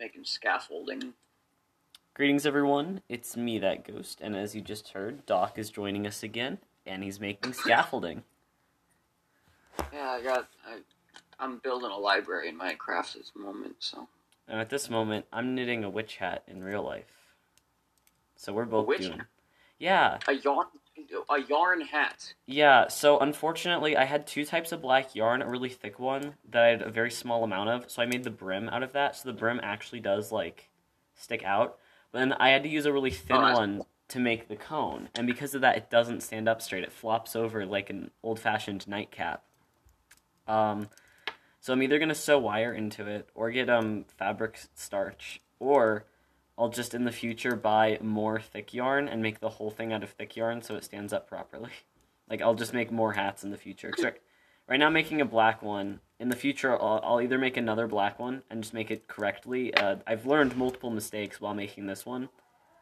making scaffolding. Greetings, everyone. It's me, that ghost, and as you just heard, Doc is joining us again, and he's making scaffolding. Yeah, I got. I, I'm building a library in Minecraft at the moment, so. And at this moment, I'm knitting a witch hat in real life. So we're both witch doing. hat? Yeah, A yarn, a yarn hat. yeah. So unfortunately, I had two types of black yarn, a really thick one that I had a very small amount of. So I made the brim out of that. So the brim actually does like stick out. But then I had to use a really thin Oh, one to make the cone, and because of that, it doesn't stand up straight. It flops over like an old-fashioned nightcap. Um, so I'm either gonna sew wire into it or get um fabric starch, or I'll just in the future buy more thick yarn and make the whole thing out of thick yarn so it stands up properly. Like I'll just make more hats in the future. right, now, I'm making a black one. In the future, I'll, I'll either make another black one and just make it correctly. Uh, I've learned multiple mistakes while making this one.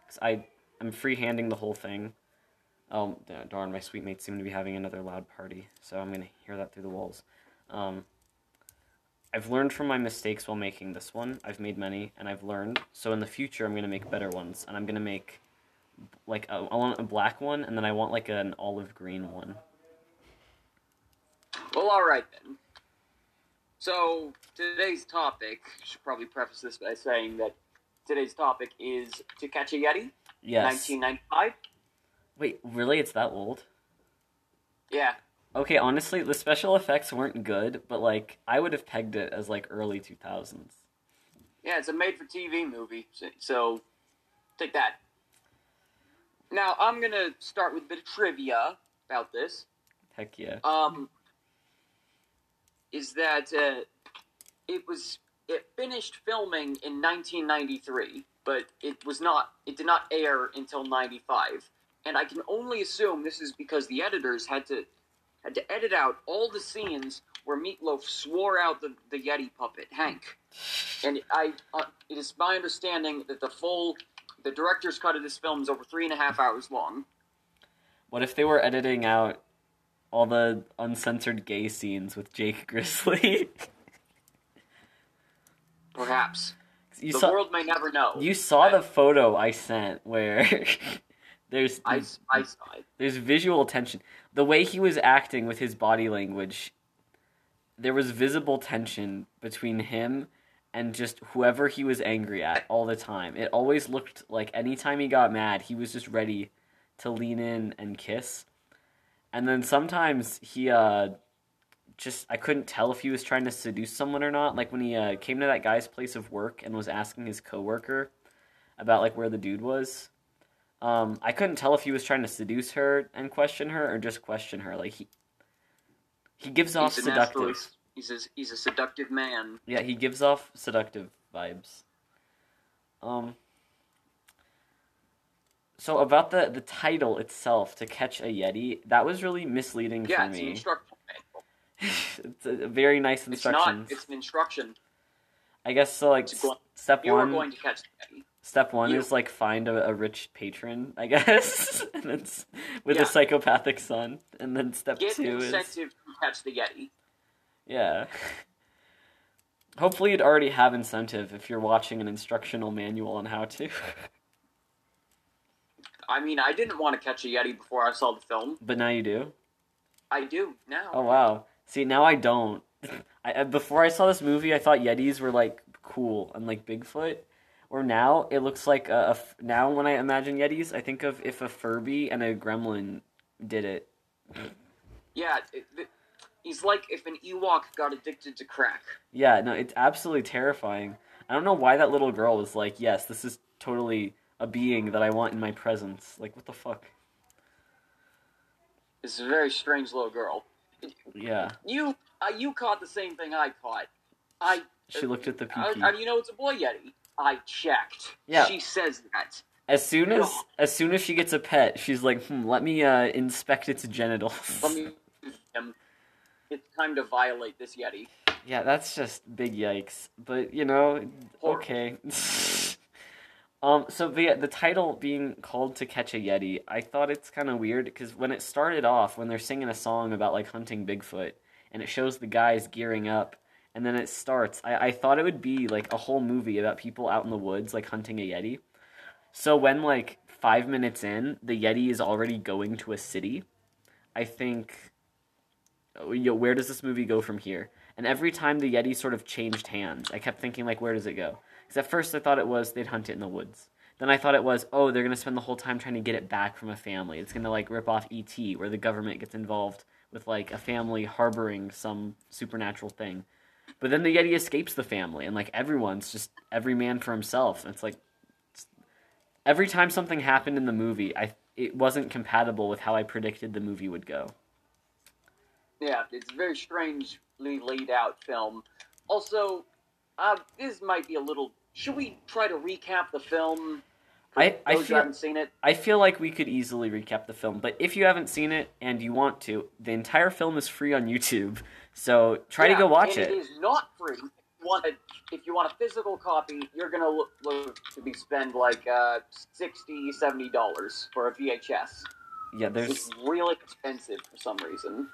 Cause I I'm freehanding the whole thing. Oh darn! My sweet mates seem to be having another loud party, so I'm gonna hear that through the walls. Um, I've learned from my mistakes while making this one. I've made many, and I've learned. So in the future, I'm gonna make better ones, and I'm gonna make like a, I want a black one, and then I want like an olive green one. Well, all right then. So today's topic should probably preface this by saying that today's topic is To Catch a Yeti, Yes. 1995. Wait, really? It's that old? Yeah, Okay, honestly, the special effects weren't good, but like I would have pegged it as like early 2000s. yeah, it's a made-for-TV movie, so, so take that. Now I'm gonna start with a bit of trivia about this. Heck yeah. um, is that uh, it was it finished filming in 1993, but it was not it did not air until 95, and I can only assume this is because the editors had to had to edit out all the scenes where Meatloaf swore out the, the Yeti puppet Hank, and I uh, it is my understanding that the full the director's cut of this film is over three and a half hours long. What if they were editing out all the uncensored gay scenes with Jake Grizzly? Perhaps you the saw world may never know. you saw the photo I sent where there's I, I saw it. there's visual tension. The way he was acting with his body language, there was visible tension between him and just whoever he was angry at all the time. It always looked like anytime he got mad, he was just ready to lean in and kiss. And then sometimes he uh just I couldn't tell if he was trying to seduce someone or not. Like when he uh, came to that guy's place of work and was asking his coworker about like where the dude was. Um, I couldn't tell if he was trying to seduce her and question her or just question her. Like he he gives off He's seductive. He's a, he's a seductive man. Yeah, he gives off seductive vibes. Um. So about the the title itself, to catch a yeti, that was really misleading Yeah, for it's an me. it's a very nice instruction. It's not. It's an instruction. I guess so. Like It's going- s- step You are one, going to catch the Yeti. Step one you- is like find a, a rich patron, I guess, and then with Yeah. a psychopathic son, and then step Get two is to catch the Yeti. Yeah. Hopefully, you'd already have incentive if you're watching an instructional manual on how to. I mean, I didn't want to catch a Yeti before I saw the film. but now you do. I do now. Oh wow. See, now I don't. I I- before I saw this movie, I thought Yetis were like cool and like Bigfoot. Or now it looks like a, a f- now when I imagine Yetis, I think of if a Furby and a Gremlin did it. Yeah, it, it- he's like if an Ewok got addicted to crack. Yeah, no, it's absolutely terrifying. I don't know why that little girl was like, "Yes, this is totally a being that I want in my presence." Like, what the fuck? This is a very strange little girl. Yeah. You, uh, you caught the same thing I caught. I. She looked at the PP. how do you know it's a boy Yeti? I checked. Yeah. She says that. As soon as No. as soon as she gets a pet, she's like, hmm, "Let me uh, inspect its genitals." Let me. Um, it's time to violate this Yeti. yeah, that's just big yikes. But you know, Horrible. okay. um. So the the title being called "To Catch a Yeti," I thought it's kind of weird because when it started off, when they're singing a song about like hunting Bigfoot, and it shows the guys gearing up, and then it starts. I, I thought it would be like a whole movie about people out in the woods like hunting a yeti. So when like five minutes in, the yeti is already going to a city. I think, oh, yo, where does this movie go from here? And every time the yeti sort of changed hands, I kept thinking like, where does it go? Because at first I thought it was they'd hunt it in the woods. Then I thought it was, oh, they're gonna spend the whole time trying to get it back from a family. It's gonna like rip off ET, where the government gets involved with like a family harboring some supernatural thing. But then the Yeti escapes the family, and like everyone's just every man for himself. It's like it's, every time something happened in the movie, I it wasn't compatible with how I predicted the movie would go. Yeah, it's a very strangely laid out film. Also, uh, this might be a little. Should we try to recap the film? I- I feel- haven't seen it. I feel like we could easily recap the film, but if you haven't seen it and you want to, the entire film is free on YouTube. So try Yeah, to go watch it. It is not free. If you want a, if you want a physical copy, you're gonna look, look to be spend like uh, 60 70 dollars for a VHS. Yeah, there's It's really expensive for some reason.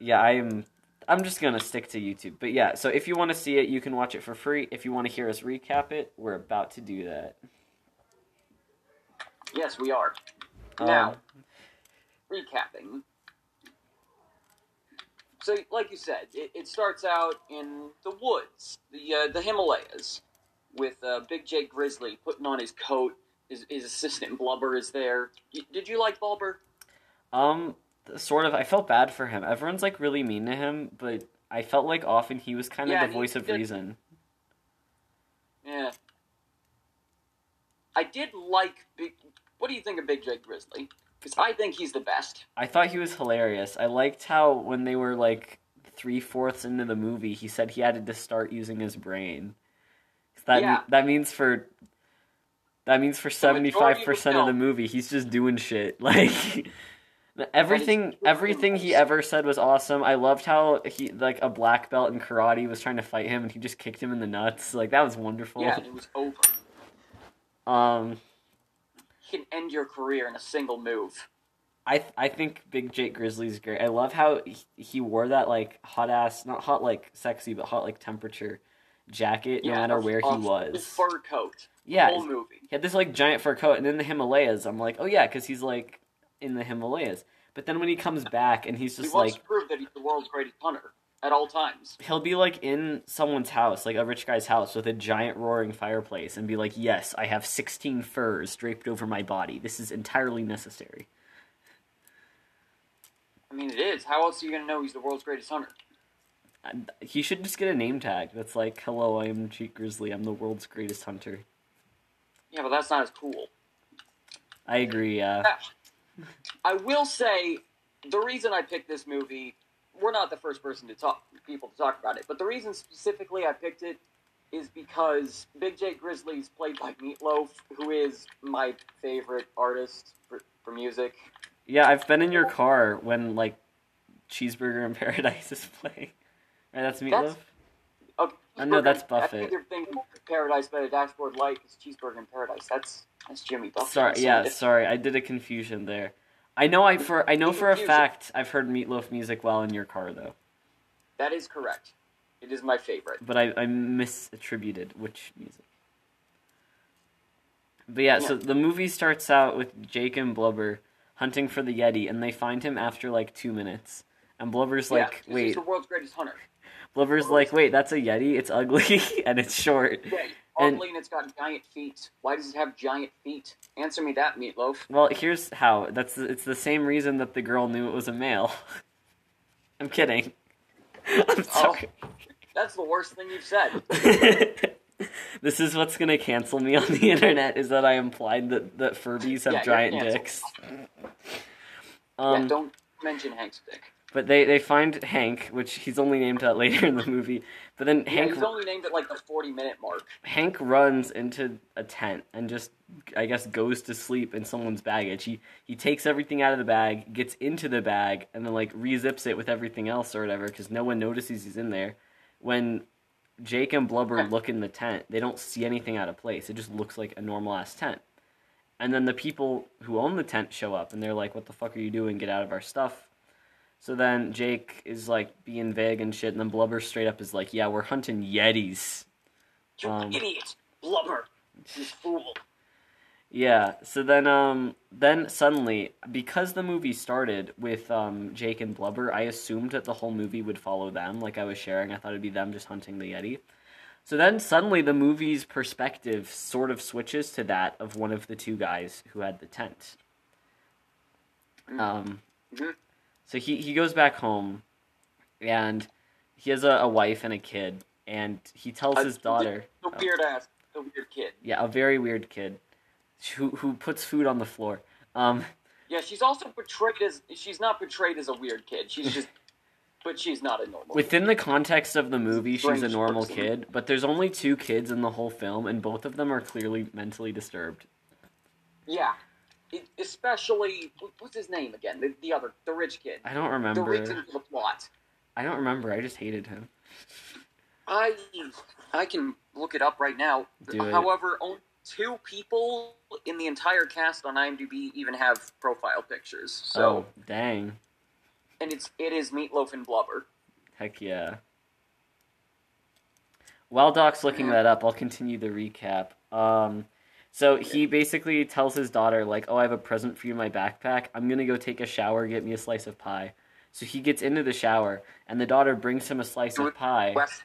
yeah, I'm I'm just gonna stick to YouTube. But yeah, so if you want to see it, you can watch it for free. If you want to hear us recap it, we're about to do that. Yes, we are. Um, Now, recapping. So, like you said, it, it starts out in the woods, the uh, the Himalayas, with uh, Big Jake Grizzly putting on his coat. His, his assistant Blubber is there. Y- Did you like Blubber? Um, sort of. I felt bad for him. Everyone's like really mean to him, but I felt like often he was kind of Yeah, the he voice of did- reason. Yeah. I did like Big. What do you think of Big Jake Grizzly? Because I think he's the best. I thought he was hilarious. I liked how when they were like three fourths into the movie, he said he had to start using his brain. That Yeah. that means for that means for seventy five of the percent of the movie, he's just doing shit. Like everything everything he ever said was awesome. I loved how he like a black belt in karate was trying to fight him and he just kicked him in the nuts. Like that was wonderful. Yeah, it was over. Um can end your career in a single move. I th- I think Big Jake Grizzly's great. I love how he, he wore that like hot ass, not hot like sexy, but hot like temperature jacket no matter where he was. fur coat. Yeah, whole movie. he had this like giant fur coat, and in the Himalayas, I'm like, oh yeah, because he's like in the Himalayas. But then when he comes back and he's He just wants like, to prove that he's the world's greatest hunter at all times. he'll be like in someone's house, like a rich guy's house, with a giant roaring fireplace, and be like, yes, I have 16 furs draped over my body. This is entirely necessary. I mean, it is. How else are you going to know he's the world's greatest hunter? And He should just get a name tag that's like, "Hello, I am Jake Grizzly. I'm the world's greatest hunter." Yeah, but that's not as cool. I agree. Uh, I will say the reason I picked this movie. We're not the first person to talk people to talk about it, but the reason specifically I picked it is because Big Jake Grizzly is played by Meatloaf, who is my favorite artist for, for music. yeah, I've been in your car when like Cheeseburger in Paradise is playing. Right, that's Meatloaf. That's- Oh, Uh, no, that's Buffett. I think you're thinking Paradise by the Dashboard Light is Cheeseburger in Paradise. That's that's Jimmy Buffett. sorry, yeah, sorry, I did a confusion there. I know I for I know for a fact I've heard Meatloaf music while in your car though, That is correct. It is my favorite. but I I misattributed which music. But yeah, so the movie starts out with Jake and Blubber hunting for the Yeti, and they find him after like two minutes. And Blubber's yeah, like, "Wait, he's the world's greatest hunter. Blubber's like, wait, that's a Yeti. It's ugly and it's short. Yeah, ugly and it's got giant feet. Why does it have giant feet? Answer me that, Meatloaf. Well, here's how. That's it's the same reason that the girl knew it was a male. I'm kidding. I'm sorry. That's the worst thing you've said. this is what's gonna cancel me on the internet is that I implied that, that Furbies have Yeah, giant dicks. Um, yeah, don't mention Hank's dick. But they, they find Hank, which he's only named that uh, later in the movie. But then Yeah, Hank he's only named at like the 40 minute mark. Hank runs into a tent and just, I guess, goes to sleep in someone's baggage. He he takes everything out of the bag, gets into the bag, and then like rezips it with everything else or whatever because no one notices he's in there. When Jake and Blubber look in the tent, they don't see anything out of place. It just looks like a normal ass tent. And then the people who own the tent show up and they're like, "What the fuck are you doing? Get out of our stuff!" So then Jake is like being vague and shit, and then Blubber straight up is like, "Yeah, we're hunting Yetis." You Um, idiot, blubber, you fool. Yeah. So then, um, then suddenly, because the movie started with um Jake and Blubber, I assumed that the whole movie would follow them. Like I was sharing, I thought it'd be them just hunting the Yeti. So then suddenly the movie's perspective sort of switches to that of one of the two guys who had the tent. Um, Mhm. So he he goes back home, and he has a, a wife and a kid, and he tells his daughter. The weird ass, the weird kid. Yeah, a very weird kid who who puts food on the floor. Um, Yeah, she's also portrayed as she's not portrayed as a weird kid. She's just, but she's not a normal. within the context of the movie, she's a normal person. kid, but there's only two kids in the whole film, and both of them are clearly mentally disturbed. Yeah, especially what's his name again? The, the other, the rich kid. I don't remember. The reason for the plot. I don't remember. I just hated him. I I can look it up right now. Do. However, only two people in the entire cast on IMDb even have profile pictures. So, oh, dang. and it's it is Meatloaf and Blubber. Heck yeah. While Doc's looking that up, I'll continue the recap. Um, so he basically tells his daughter, like, "Oh, I have a present for you in my backpack. I'm gonna go take a shower, get me a slice of pie." So he gets into the shower, and the daughter brings him a slice of pie. Wes,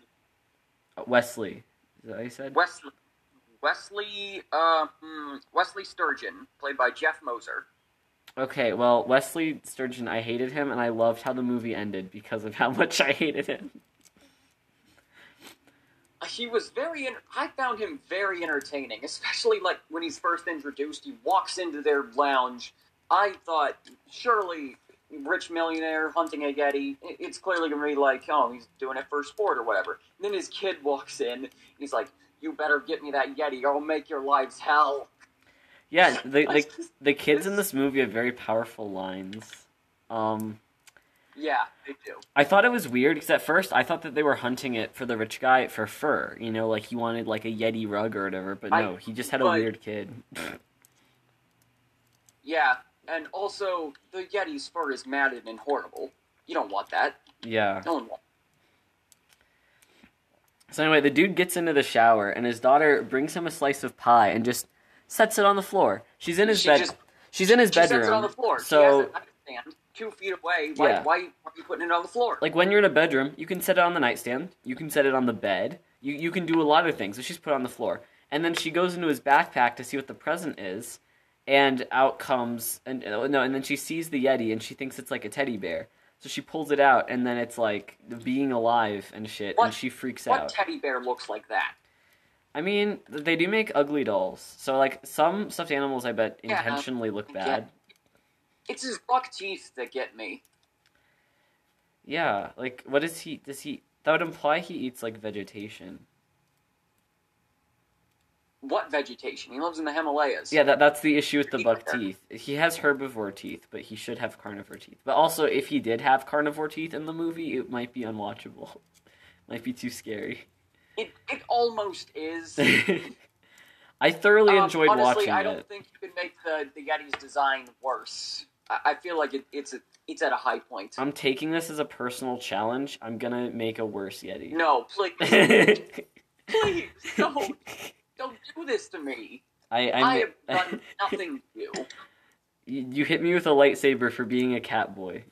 Wesley, is that what you said? Wesley Wesley uh, Wesley Sturgeon, played by Jeff Moser. Okay, well, Wesley Sturgeon, I hated him, and I loved how the movie ended because of how much I hated him. He was very. I found him very entertaining, especially like when he's first introduced. He walks into their lounge. I thought surely rich millionaire hunting a yeti. It's clearly gonna be like, oh, he's doing it for sport or whatever. And then his kid walks in. He's like, "You better get me that yeti, or I'll make your lives hell." Yeah, the the, the kids in this movie have very powerful lines. Um, Yeah, they do. I thought it was weird because at first I thought that they were hunting it for the rich guy for fur. You know, like he wanted like a Yeti rug or whatever. But I- no, he just had a weird kid. Yeah, and also the yeti's fur is matted and horrible. You don't want that. yeah. No one wants. So anyway, the dude gets into the shower and his daughter brings him a slice of pie and just sets it on the floor. She's in his She bed. just- She's in his She bedroom. sets it on the floor. she So has a nightstand two feet away. Why, Yeah. why, why are you putting it on the floor? like when you're in a bedroom, you can set it on the nightstand. You can set it on the bed. You you can do a lot of things. So she's put it on the floor, and then she goes into his backpack to see what the present is, and out comes and uh, no, and then she sees the yeti and she thinks it's like a teddy bear. So she pulls it out, and then it's like being alive and shit, and she freaks what out. teddy bear looks like that? I mean, they do make ugly dolls. So like some stuffed animals, I bet Yeah, intentionally look yeah. bad. It's his buck teeth that get me. Yeah, like what does he? Does he? That would imply he eats like vegetation. What vegetation? He lives in the Himalayas. Yeah, that, that's the issue with the buck teeth. He has herbivore teeth, but he should have carnivore teeth. But also, if he did have carnivore teeth in the movie, it might be unwatchable. might be too scary. It, it almost is. I thoroughly Um, enjoyed honestly, watching it. I don't it. think you can make the, the Yeti's design worse. I, feel like it, it's a, it's at a high point. I'm taking this as a personal challenge. I'm gonna make a worse Yeti. no, please, please, don't, don't do this to me. I, I, I, have done nothing to you. you you hit me with a lightsaber for being a cat boy.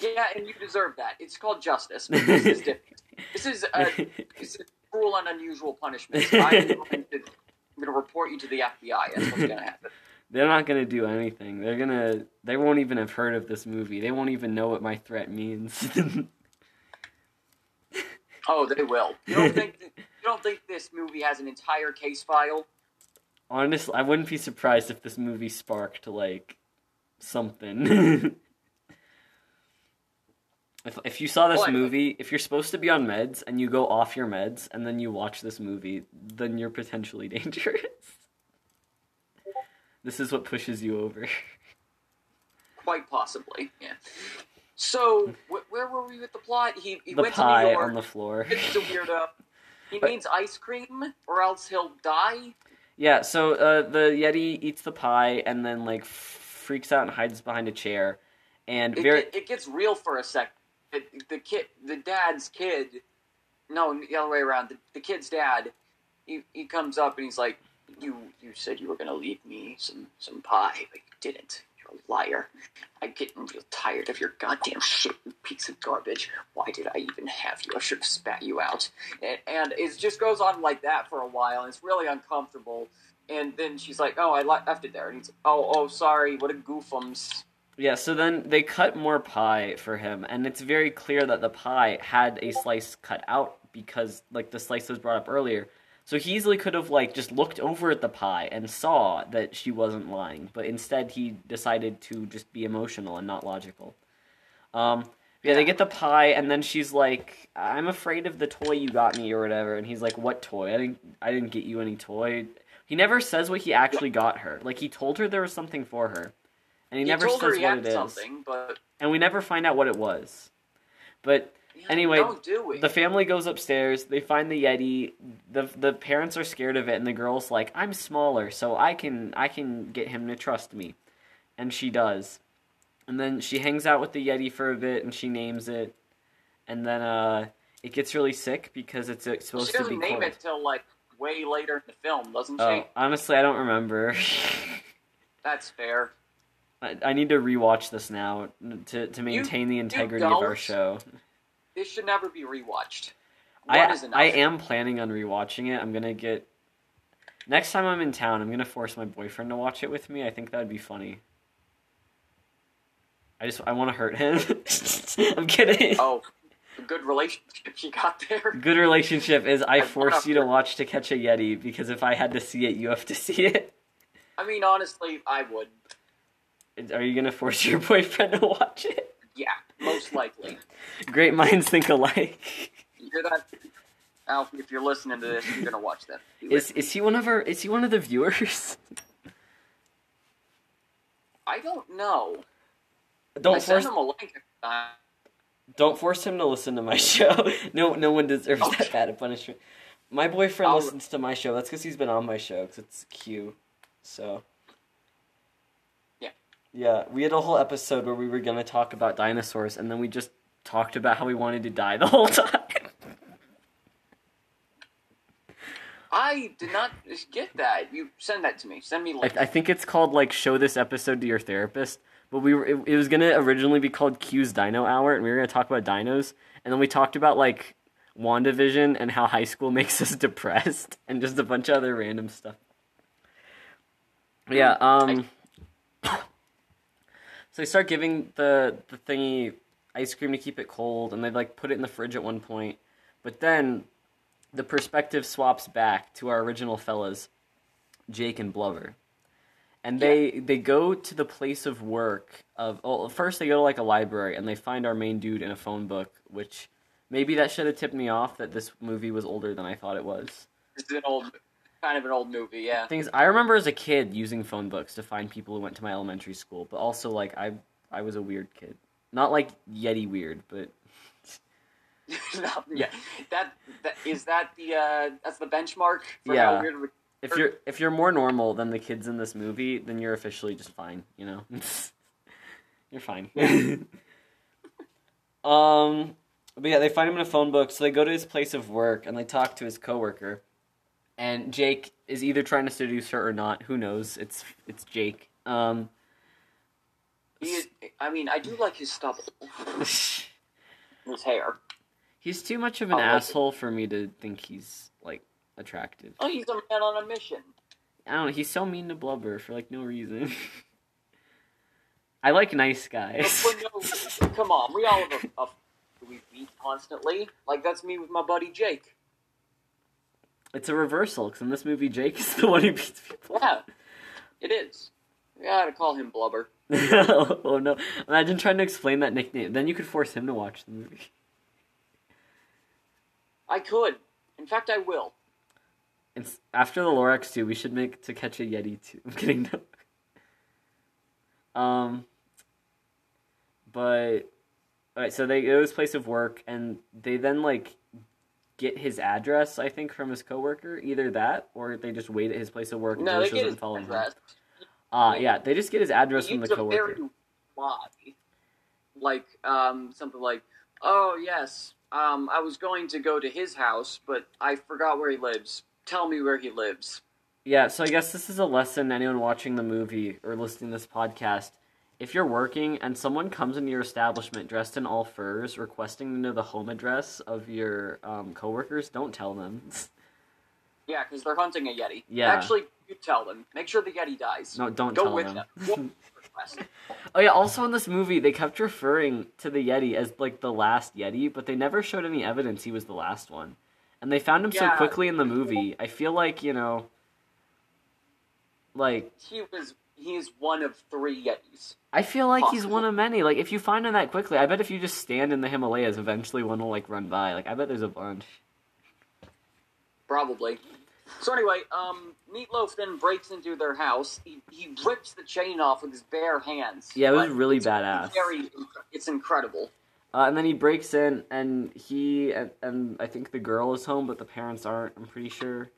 Yeah, and you deserve that. It's called justice. but This is different. This is a this is cruel and unusual punishment. I'm going to, I'm going to report you to the FBI. That's what's going to happen. They're not gonna do anything. They're gonna. They won't even have heard of this movie. They won't even know what my threat means. Oh, they will. You don't think you don't think this movie has an entire case file? Honestly, I wouldn't be surprised if this movie sparked like something. if if you saw this movie, if you're supposed to be on meds and you go off your meds and then you watch this movie, then you're potentially dangerous. This is what pushes you over. Quite possibly. Yeah. So, wh- where were we with the plot? He, he the went to pie New York. on the floor. He's a weirdo. He But- needs ice cream, or else he'll die. Yeah, so uh, the Yeti eats the pie and then like f- freaks out and hides behind a chair. and It, very get- it gets real for a sec. It, the kid, the dad's kid, no, the other way around. The, the kid's dad, he, he comes up and he's like, "You you said you were gonna leave me some some pie, but you didn't. You're a liar. I'm getting real tired of your goddamn shit, you piece of garbage. Why did I even have you? I should have spat you out." And, and it just goes on like that for a while, and it's really uncomfortable. And then she's like, "Oh, I left it there." And he's, "Oh, oh, sorry. What a goofums." Yeah, so then they cut more pie for him, and it's very clear that the pie had a slice cut out because, like, the slice was brought up earlier. So he easily could have, like, just looked over at the pie and saw that she wasn't lying, but instead he decided to just be emotional and not logical. Um, yeah, they get the pie, and then she's like, "I'm afraid of the toy you got me, or whatever." And he's like, "What toy? I didn't, I didn't get you any toy." He never says what he actually got her. Like he told her there was something for her, and he, He never says what it is but and we never find out what it was. But yeah, Anyway, no, do we? the family goes upstairs. They find the yeti. the The parents are scared of it, and the girl's like, "I'm smaller, so I can I can get him to trust me," and she does. And then she hangs out with the yeti for a bit, and she names it. And then uh, it gets really sick because it's, supposed she to be doesn't name cold. it till like way later in the film, doesn't Oh, she? honestly, I don't remember. That's fair. I, I need to rewatch this now to to maintain the integrity of our show. This should never be rewatched. I One. I am planning on rewatching it. I'm gonna get next time I'm in town. I'm gonna force my boyfriend to watch it with me. I think that'd be funny. I just I want to hurt him. I'm kidding. Oh, good relationship you got there. Good relationship is I I force you to watch To Catch a Yeti because if I had to see it, you have to see it. I mean, honestly, I would. Are you gonna force your boyfriend to watch it? Yeah, most likely. Great minds think alike. You hear that? Alfie, if you're listening to this, you're gonna watch that. Do Is he one of our? Is he one of the viewers? I don't know. Don't sent force him a link. Uh, Don't force him to listen to my show. No, no one deserves Okay. that bad a punishment. My boyfriend I'll- listens to my show. That's because he's been on my show. Because it's Q. So. Yeah. We had a whole episode where we were gonna talk about dinosaurs, and then we just talked about how we wanted to die the whole time. I did not get that. You send that to me. Send me I. I think it's called like "Show this episode to your therapist." But we were it, it was gonna originally be called Q's Dino Hour, and we were gonna talk about dinos, and then we talked about like WandaVision and how high school makes us depressed, and just a bunch of other random stuff. Yeah. Um. so they start giving the the thingy ice cream to keep it cold, and they like put it in the fridge at one point, but then the perspective swaps back to our original fellas, Jake and Blubber. And they they go to the place of work of well first they go to like a library and they find our main dude in a phone book which maybe that should have tipped me off that this movie was older than i thought it was. It's an old, kind of an old movie. Yeah. things i remember as a kid using phone books to find people who went to my elementary school but also like i i was a weird kid not like yeti weird but Yeah. That that is that the uh that's the benchmark for Yeah. how weird. we- if you're if you're more normal than the kids in this movie then you're officially just fine you know you're fine um but yeah they find him in a phone book so they go to his place of work and they talk to his coworker and jake is either trying to seduce her or not who knows it's it's jake um He is, I mean, I do like his stubble, his hair. he's too much of an Oh, asshole for me to think he's like attractive Oh, he's a man on a mission. I don't know. He's so mean to Blubber for like no reason. I like nice guys. No, come on, we all have a, a we beat constantly. Like that's me with my buddy Jake. It's a reversal because in this movie, Jake is the one who beats people. Yeah, it is. We gotta call him Blubber. oh no! Imagine trying to explain that nickname. Then you could force him to watch the movie. I could. In fact, I will. It's after the Lorax too. We should make to catch a Yeti too. I'm kidding. No. Um. But all right, so they go to his place of work, and they then like get his address. I think from his coworker. Either that, or they just wait at his place of work. and No, they Josh get his follow him. address. Uh, yeah, they just get his address from the coworker. very like um, something like, "Oh yes, um, I was going to go to his house, but I forgot where he lives. Tell me where he lives." Yeah, so I guess this is a lesson anyone watching the movie or listening to this podcast. If you're working and someone comes into your establishment dressed in all furs, requesting to know the home address of your um, coworkers, don't tell them. Yeah, because they're hunting a yeti. Yeah. Actually, you tell them. Make sure the yeti dies. No, don't Go tell with them. them. Oh yeah, also in this movie they kept referring to the Yeti as like the last Yeti, but they never showed any evidence he was the last one. And they found him so quickly in the movie. I feel like, you know like he was. He is one of three yetis. I feel like he's one of many. Like if you find him that quickly, I bet if you just stand in the Himalayas, eventually one will like run by. Like I bet there's a bunch. Probably. So anyway, um, Meatloaf then breaks into their house. He, he rips the chain off with his bare hands. Yeah, it was really it's badass. Very, it's incredible. Uh, and then he breaks in, and he and, and I think the girl is home, but the parents aren't. I'm pretty sure.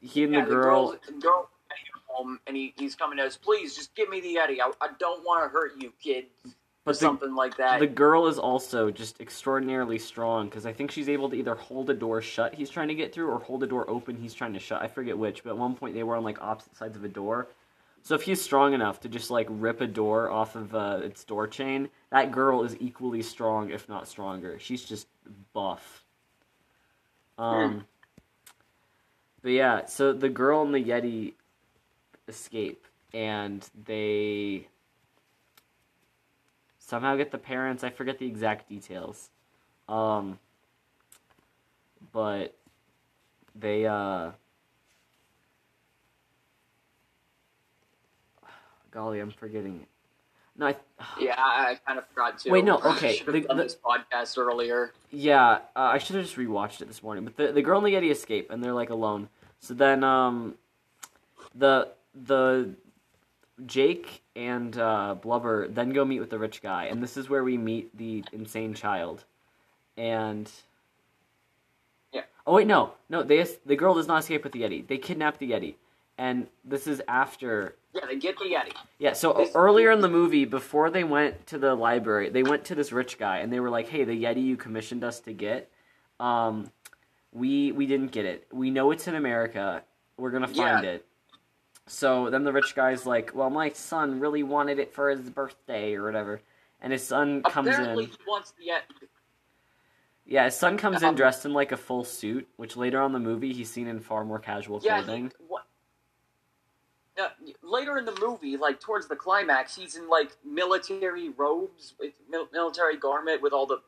He and Yeah, the girl. the girl came home, and he, he's coming to us. Please, just give me the Yeti. I, I don't want to hurt you, kid. Or But the, something like that. the girl is also just extraordinarily strong because I think she's able to either hold a door shut he's trying to get through or hold a door open he's trying to shut. I forget which, but at one point they were on like opposite sides of a door. So if he's strong enough to just like rip a door off of uh, its door chain, that girl is equally strong, if not stronger. She's just buff. Um, but yeah, so the girl and the Yeti escape, and they somehow get the parents. I forget the exact details. Um, but they uh golly, I'm forgetting it. No, I, yeah, I, kind of forgot too. Wait, no, okay, the- done the- this podcast earlier. Yeah, uh, I should have just rewatched it this morning. But the the girl and the Yeti escape, and they're like alone. So then, um, the the Jake and uh, Blubber then go meet with the rich guy, and this is where we meet the insane child. And Yeah. Oh wait, no, no. They the girl does not escape with the Yeti. They kidnap the Yeti, and this is after Yeah, they get the Yeti. yeah, so This- earlier in the movie, before they went to the library, they went to this rich guy and they were like, "Hey, the Yeti you commissioned us to get, um, we we didn't get it. We know it's in America. We're gonna find Yeah. it." So then the rich guy's like, "Well, my son really wanted it for his birthday or whatever," and his son comes Apparently, in. he wants the. Yeah, his son comes in Um, dressed in like a full suit, which later on in the movie he's seen in far more casual Yeah, clothing. he, what, uh, later in the movie, like towards the climax, he's in like military robes, with mil- military garment with all the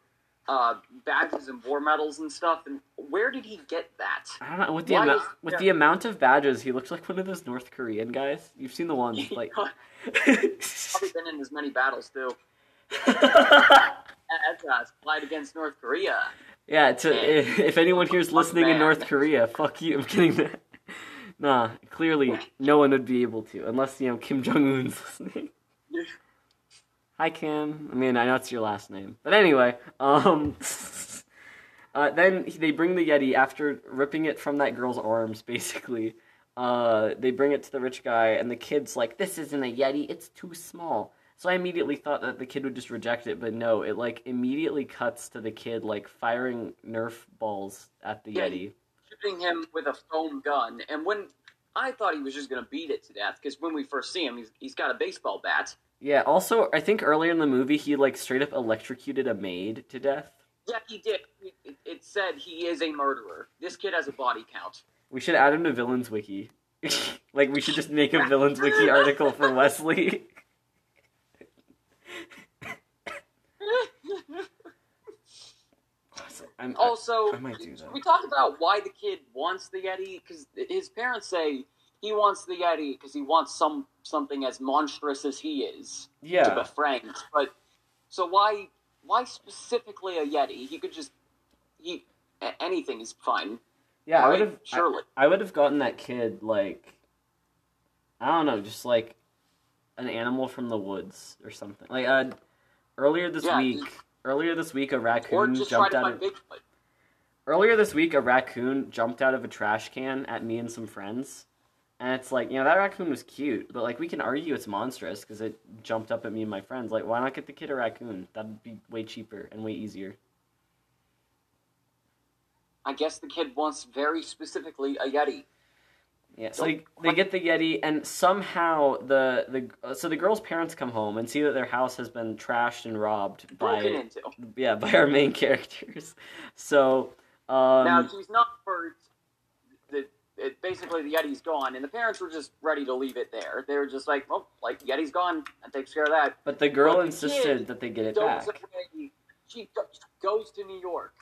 uh, badges and war medals and stuff. And where did he get that? I don't know with the Why amount is- with yeah. the amount of badges, he looks like one of those North Korean guys. You've seen the ones like. Probably been in as many battles too. That's uh, fight against North Korea. yeah, to, if, if anyone here's listening in. North Korea, fuck you. I'm kidding. That. Nah, clearly no one would be able to unless you know Kim Jong Un's listening. Hi Kim. I mean, I know it's your last name, but anyway, um, uh, then they bring the Yeti after ripping it from that girl's arms, basically. Uh, they bring it to the rich guy, and the kid's like, "This isn't a Yeti. It's too small." So I immediately thought that the kid would just reject it, but no, it like immediately cuts to the kid like firing Nerf balls at the Yeah, Yeti. shooting him with a foam gun. And when I thought he was just going to beat it to death, because when we first see him, he's, he's got a baseball bat. Yeah. Also, I think earlier in the movie he like straight up electrocuted a maid to death. Yeah, he did. It, said he is a murderer. This kid has a body count. We should add him to Villains Wiki. like we should just make a Villains Wiki article for Wesley. I'm, Also, I might do that. we talked about why the kid wants the Yeti because his parents say he wants the Yeti because he wants some something as monstrous as he is yeah. to befriend. But so why why specifically a Yeti? He could just he anything is fine. Yeah, I would have surely. I, would have gotten that kid like I don't know, just like an animal from the woods or something. Like uh, earlier this Yeah, week, just- earlier this week a raccoon jumped out of Bigfoot. Earlier this week, a raccoon jumped out of a trash can at me and some friends, And it's like, you know, that raccoon was cute, but like we can argue it's monstrous because it jumped up at me and my friends. Like, why not get the kid a raccoon? That'd be way cheaper and way easier. I guess the kid wants very specifically a Yeti. Yeah, so they, they get the Yeti, and somehow the the so the girl's parents come home and see that their house has been trashed and robbed by yeah by our main characters. So um, now she's not hurt. It, basically the Yeti's gone, and the parents were just ready to leave it there. They were just like, "Well, like Yeti's gone. That takes care of that." but the girl but the insisted that they get it back. away. She goes to New York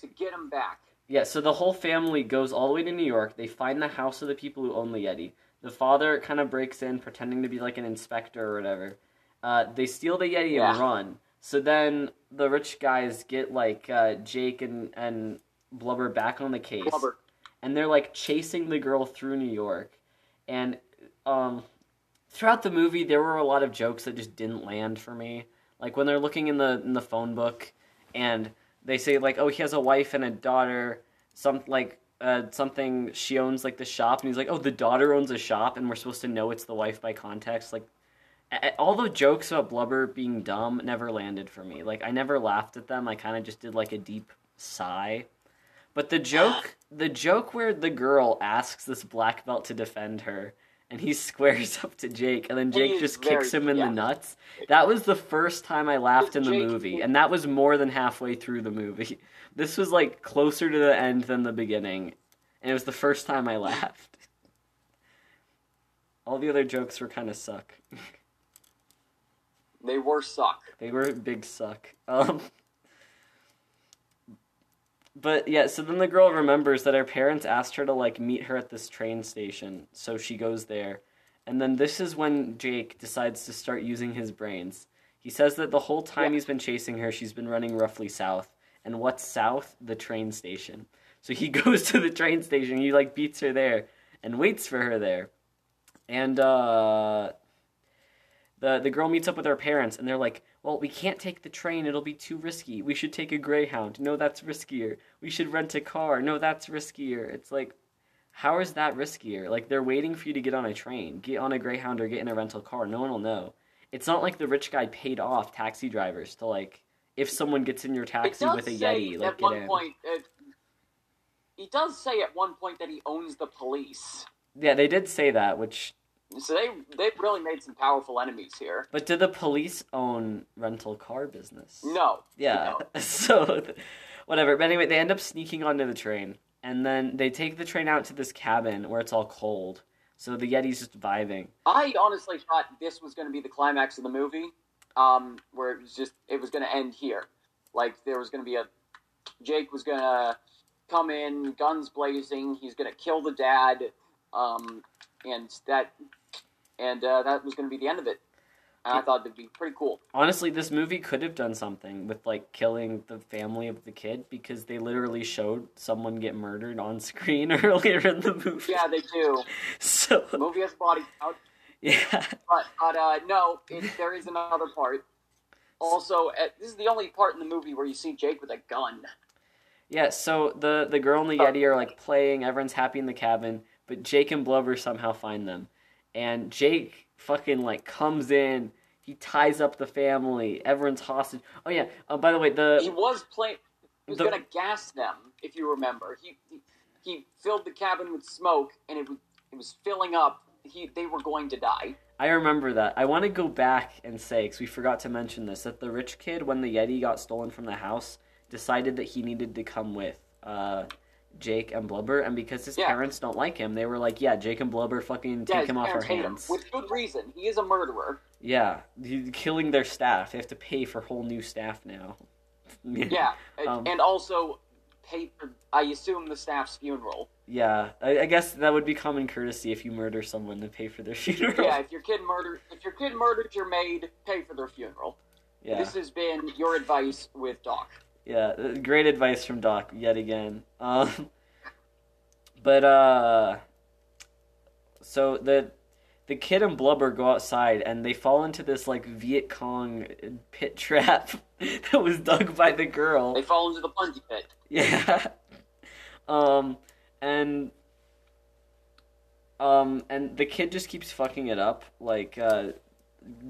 to get him back. Yeah, so the whole family goes all the way to New York. They find the house of the people who own the Yeti. The father kind of breaks in, pretending to be like an inspector or whatever. Uh, they steal the Yeti Yeah. and run. So then the rich guys get like uh, Jake and, and Blubber back on the case, Blubber. And they're like chasing the girl through New York. And um, throughout the movie, there were a lot of jokes that just didn't land for me. Like when they're looking in the in the phone book, and they say like, "Oh, he has a wife and a daughter." Some like uh, something she owns like the shop, and he's like, "Oh, the daughter owns a shop," and we're supposed to know it's the wife by context. Like all the jokes about Blubber being dumb never landed for me. Like I never laughed at them. I kind of just did like a deep sigh. But the joke, the joke where the girl asks this black belt to defend her, and he squares up to Jake, and then Jake just very- kicks him in yeah. the nuts. That was the first time I laughed in the Jake- movie, and that was more than halfway through the movie. This was like closer to the end than the beginning, and it was the first time I laughed. All the other jokes were kind of suck. They were suck. They were big suck. Um, but yeah, so then the girl remembers that her parents asked her to like meet her at this train station, so she goes there. And then this is when Jake decides to start using his brains. He says that the whole time Yeah. he's been chasing her, she's been running roughly south. And what's south? The train station. So he goes to the train station, he like beats her there and waits for her there. And uh the the girl meets up with her parents and they're like, "Well, we can't take the train. It'll be too risky. We should take a Greyhound. No, that's riskier. We should rent a car. No, that's riskier." It's like how is that riskier? Like they're waiting for you to get on a train, get on a Greyhound or get in a rental car. No one will know. It's not like the rich guy paid off taxi drivers to like if someone gets in your taxi with a Yeti, like at get one in. point. Uh, he does say at one point that he owns the police. Yeah, they did say that, which So they they really made some powerful enemies here. but do the police own rental car business? No. Yeah. So, whatever. But anyway, they end up sneaking onto the train, and then they take the train out to this cabin where it's all cold. So the Yeti's just vibing. I honestly thought this was going to be the climax of the movie, um, where it was just it was going to end here. Like there was going to be a Jake was going to come in, guns blazing. He's going to kill the dad, um, and that and uh, that was going to be the end of it. And I thought it'd be pretty cool. Honestly, this movie could have done something with like killing the family of the kid because they literally showed someone get murdered on screen earlier in the movie. Yeah, they do. So The movie has body count, yeah, but but uh, no, it, there is another part. Also, uh, this is the only part in the movie where you see Jake with a gun. yeah. So the the girl and the Yeti are like playing. Everyone's happy in the cabin, but Jake and Blubber somehow find them, and Jake fucking like comes in. He ties up the family. Everyone's hostage. Oh yeah. Uh, by the way, the He was playing. He was The- going to gas them, if you remember. He, he he filled the cabin with smoke, and it was it was filling up. He they were going to die. I remember that. I want to go back and say because we forgot to mention this that the rich kid, when the Yeti got stolen from the house, decided that he needed to come with uh, Jake and Blubber, and because his Yeah. parents don't like him, they were like, "Yeah, Jake and Blubber, fucking Yeah, take him off our hate him, hands." with good reason. He is a murderer. Yeah, he's killing their staff. They have to pay for whole new staff now. Yeah, and- Um, and also pay for. I assume the staff's funeral. Yeah, I, I guess that would be common courtesy if you murder someone to pay for their funeral. Yeah, if your kid murdered, if your kid murdered your maid, pay for their funeral. yeah. This has been your advice with Doc. Yeah, uh, great advice from Doc yet again. Um, but uh, so the the kid and Blubber go outside and they fall into this like Viet Cong pit trap that was dug by the girl. They fall into the punji pit. Yeah. Um, and Um, and the kid just keeps fucking it up. Like, uh,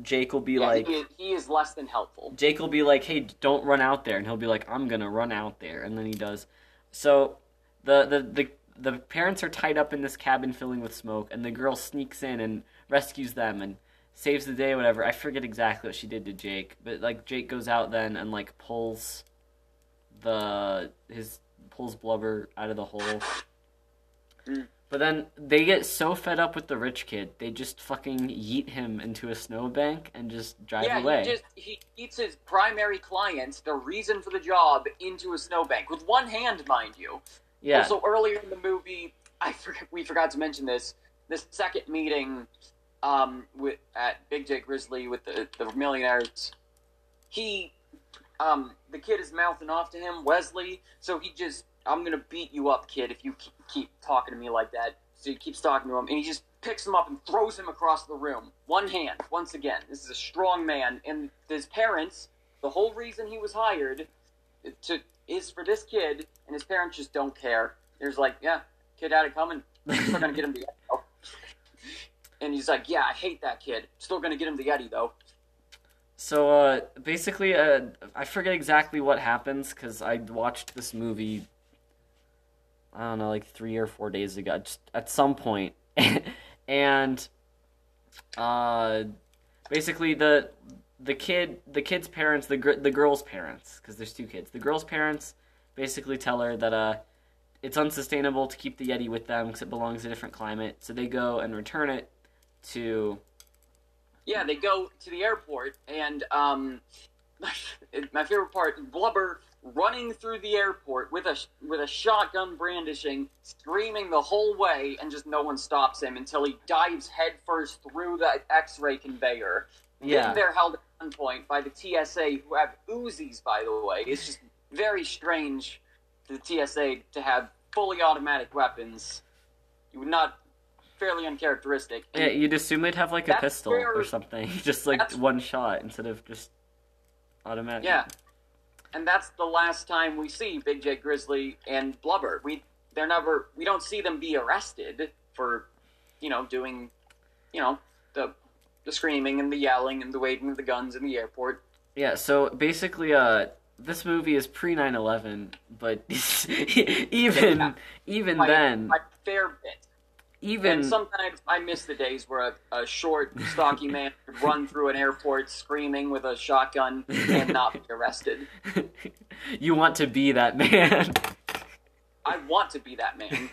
Jake will be Yeah, like, he, is, he is less than helpful. Jake will be like, "Hey, don't run out there," and he'll be like, "I'm gonna run out there," and then he does. So, the the the the parents are tied up in this cabin filling with smoke, and the girl sneaks in and rescues them and saves the day. Whatever. I forget exactly what she did to Jake, but like Jake goes out then and like pulls the his pulls blubber out of the hole. Mm. But then they get so fed up with the rich kid, they just fucking yeet him into a snowbank and just drive yeah, away. he just he eats his primary client, the reason for the job, into a snowbank with one hand, mind you. yeah. Also, earlier in the movie, I forget, we forgot to mention this. This second meeting um, with at Big J Grizzly with the the millionaires, he, um, the kid is mouthing off to him, Wesley. So he just, I'm gonna beat you up, kid, if you keep, talking to me like that. So he keeps talking to him, and he just picks him up and throws him across the room, one hand. Once again, this is a strong man, and his parents. The whole reason he was hired to is for this kid, and his parents just don't care. There's like, yeah, kid had it coming. Still gonna get him the Yeti. And he's like, yeah, I hate that kid. Still gonna get him the Yeti though. So uh, basically, uh, I forget exactly what happens because I watched this movie. I don't know, like three or four days ago, just at some point, and uh, basically the the kid, the kid's parents, the gr- the girl's parents, because there's two kids. The girl's parents basically tell her that uh, it's unsustainable to keep the Yeti with them because it belongs in a different climate. So they go and return it to Yeah, they go to the airport, and um, my favorite part, Blubber running through the airport with a with a shotgun brandishing, screaming the whole way, and just no one stops him until he dives headfirst through the X-ray conveyor. Yeah. Then they're held at gunpoint by the TSA, who have Uzis, by the way. It's just very strange for the TSA to have fully automatic weapons. You would not fairly uncharacteristic. And Yeah, you'd assume they'd have like a pistol or something, just like one shot instead of just automatic. Yeah, and that's the last time we see Big J Grizzly and Blubber. We they're never we don't see them be arrested for you know doing you know the the screaming and the yelling and the waving of the guns in the airport. Yeah. So basically, uh, this movie is pre 9/11, but even Yeah. even then, a fair bit. Even And sometimes I miss the days where a, a short, stocky man could run through an airport screaming with a shotgun and not be arrested. you want to be that man, I want to be that man.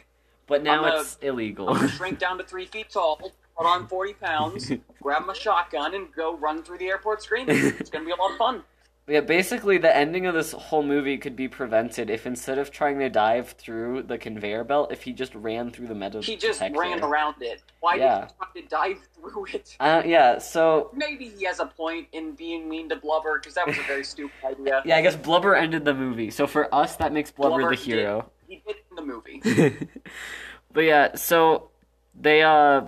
but now I'm a- it's illegal. I'm shrink down to three feet tall, put on 40 pounds, grab my shotgun, and go run through the airport screaming. It's gonna be a lot of fun. Yeah, basically the ending of this whole movie could be prevented if instead of trying to dive through the conveyor belt, if he just ran through the metal He just detector. ran around it. Why Yeah. did he try to dive through it? Uh, yeah, so Maybe he has a point in being mean to Blubber, because that was a very stupid idea. yeah, I guess Blubber ended the movie. So for us, that makes Blubber, Blubber the hero. He did in the movie. but yeah, so they uh,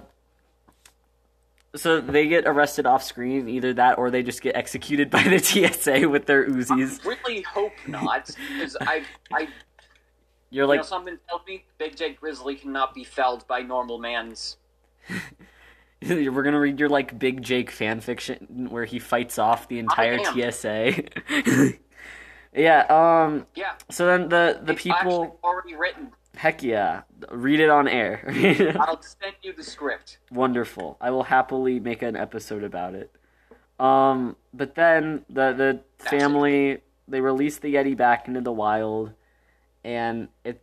so they get arrested off screen, either that or they just get executed by the TSA with their Uzis. I really hope not, because I, I, You're you like, know, something tells me Big J Grizzly cannot be felled by normal man's. we're gonna read your like Big Jake fan fiction where he fights off the entire. TSA. yeah. Um. Yeah, So then the the it's people, already written. Heck yeah, read it on air. I'll send you the script. Wonderful. I will happily make an episode about it. Um, but then the the That's family they release the Yeti back into the wild, and it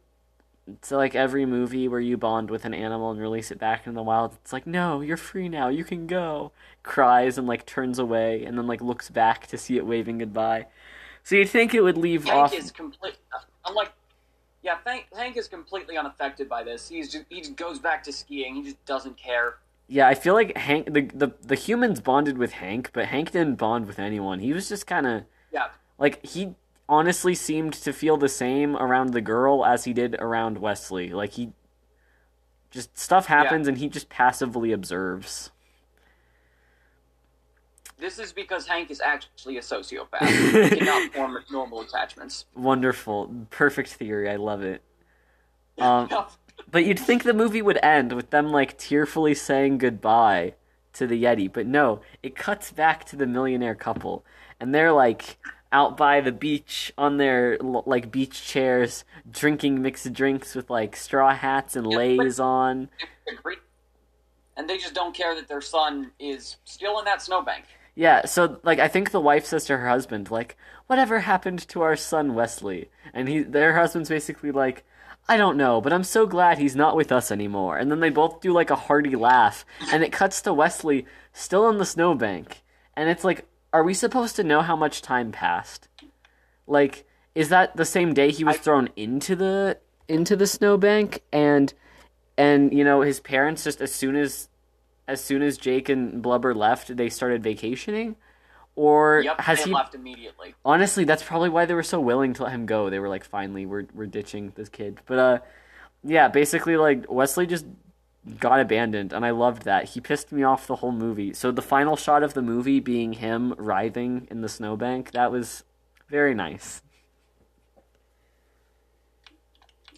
it's like every movie where you bond with an animal and release it back into the wild. It's like no, you're free now. You can go. Cries and like turns away, and then like looks back to see it waving goodbye. So you'd think it would leave Hank off. is complete. I'm like, yeah, Hank, Hank is completely unaffected by this. He's just, he just goes back to skiing. He just doesn't care. Yeah, I feel like Hank the the the humans bonded with Hank, but Hank didn't bond with anyone. He was just kind of Yeah, like he honestly seemed to feel the same around the girl as he did around Wesley. Like he just stuff happens and he just passively observes. This is because Hank is actually a sociopath. he cannot form normal attachments. Wonderful, perfect theory. I love it. Um, But you'd think the movie would end with them like tearfully saying goodbye to the Yeti, but no, it cuts back to the millionaire couple, and they're like out by the beach on their like beach chairs, drinking mixed drinks with like straw hats and leis on. And they just don't care that their son is still in that snowbank. Yeah, so like I think the wife says to her husband, like, "Whatever happened to our son Wesley?" And he, their husband's basically like, "I don't know, but I'm so glad he's not with us anymore." And then they both do like a hearty laugh, and it cuts to Wesley still on the snowbank, and it's like, are we supposed to know how much time passed? Like, is that the same day he was I- thrown into the into the snowbank, and and you know his parents just as soon as as soon as Jake and Blubber left, they started vacationing? Or Yep, has they he left immediately. Honestly, that's probably why they were so willing to let him go. They were like, finally, we're we're ditching this kid. But uh yeah, basically like Wesley just got abandoned and I loved that. He pissed me off the whole movie. So the final shot of the movie being him writhing in the snowbank, that was very nice.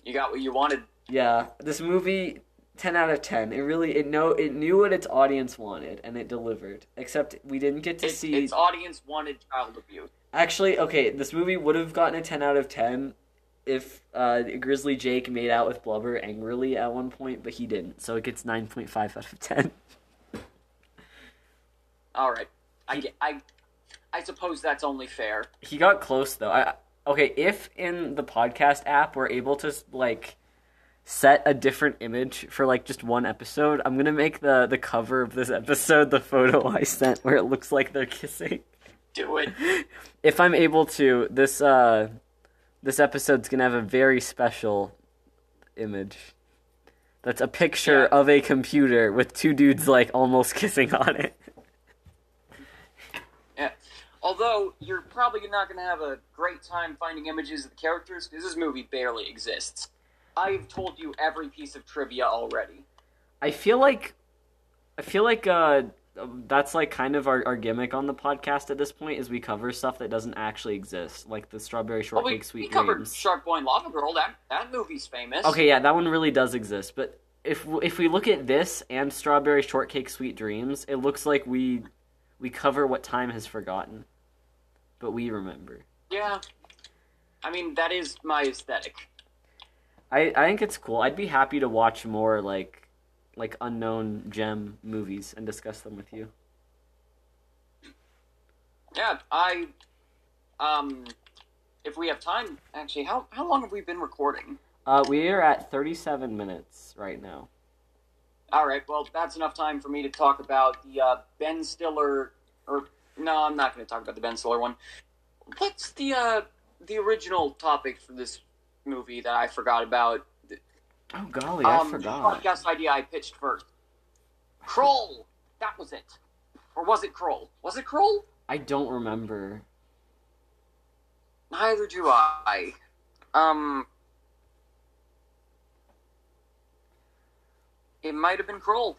You got what you wanted. Yeah, this movie 10 out of 10. It really it know it knew what its audience wanted and it delivered. Except we didn't get to Its, see its audience wanted child abuse. Actually, okay, this movie would have gotten a 10 out of 10 if uh, Grizzly Jake made out with Blubber angrily at one point, but he didn't. So it gets 9.5 out of 10. All right. I, get- I, I suppose that's only fair. He got close though. I okay, if in the podcast app we're able to like set a different image for like just one episode, I'm to make the the cover of this episode the photo I sent where it looks like they're kissing. Do it. if I'm able to, this uh this episode's gonna have a very special image. That's a picture Yeah. of a computer with two dudes like almost kissing on it. Yeah. Although you're probably not going to have a great time finding images of the characters because this movie barely exists. I've told you every piece of trivia already. I feel like I feel like uh that's like kind of our, our gimmick on the podcast at this point is we cover stuff that doesn't actually exist, like the strawberry Well, shortcake we, sweet we covered dreams. Shark Boy and Lava Girl. That that movie's famous. Okay, yeah, that one really does exist. But if if we look at this and Strawberry Shortcake Sweet Dreams, it looks like we we cover what time has forgotten, but we remember. Yeah. I mean, that is my aesthetic. I I think it's cool. I'd be happy to watch more like like unknown gem movies and discuss them with you. Yeah, I. Um, if we have time, actually, how how long have we been recording? Uh, we are at 37 minutes right now. All right, well, that's enough time for me to talk about the uh, Ben Stiller. Or no, I'm not going to talk about the Ben Stiller one. What's the uh, the original topic for this movie that I forgot about? Oh golly, I um, forgot. Podcast idea I pitched first. Kroll. That was it. Or was it Kroll? Was it Kroll? I don't remember. Neither do I. Um. It might have been Kroll.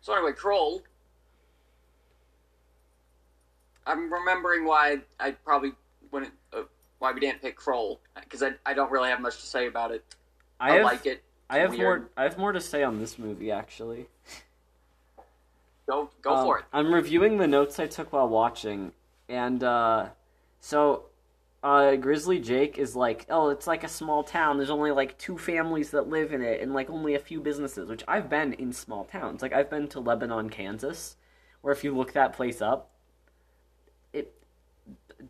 So anyway, Kroll. I'm remembering why I probably wouldn't. Uh, why we didn't pick Kroll because I, I don't really have much to say about it. I, I, have like it. I have weird. more I have more to say on this movie actually. Go go Um, for it. I'm reviewing the notes I took while watching, and uh, so uh, Grizzly Jake is like, oh, it's like a small town. There's only like two families that live in it, and like only a few businesses. Which I've been in small towns. Like I've been to Lebanon, Kansas, where if you look that place up,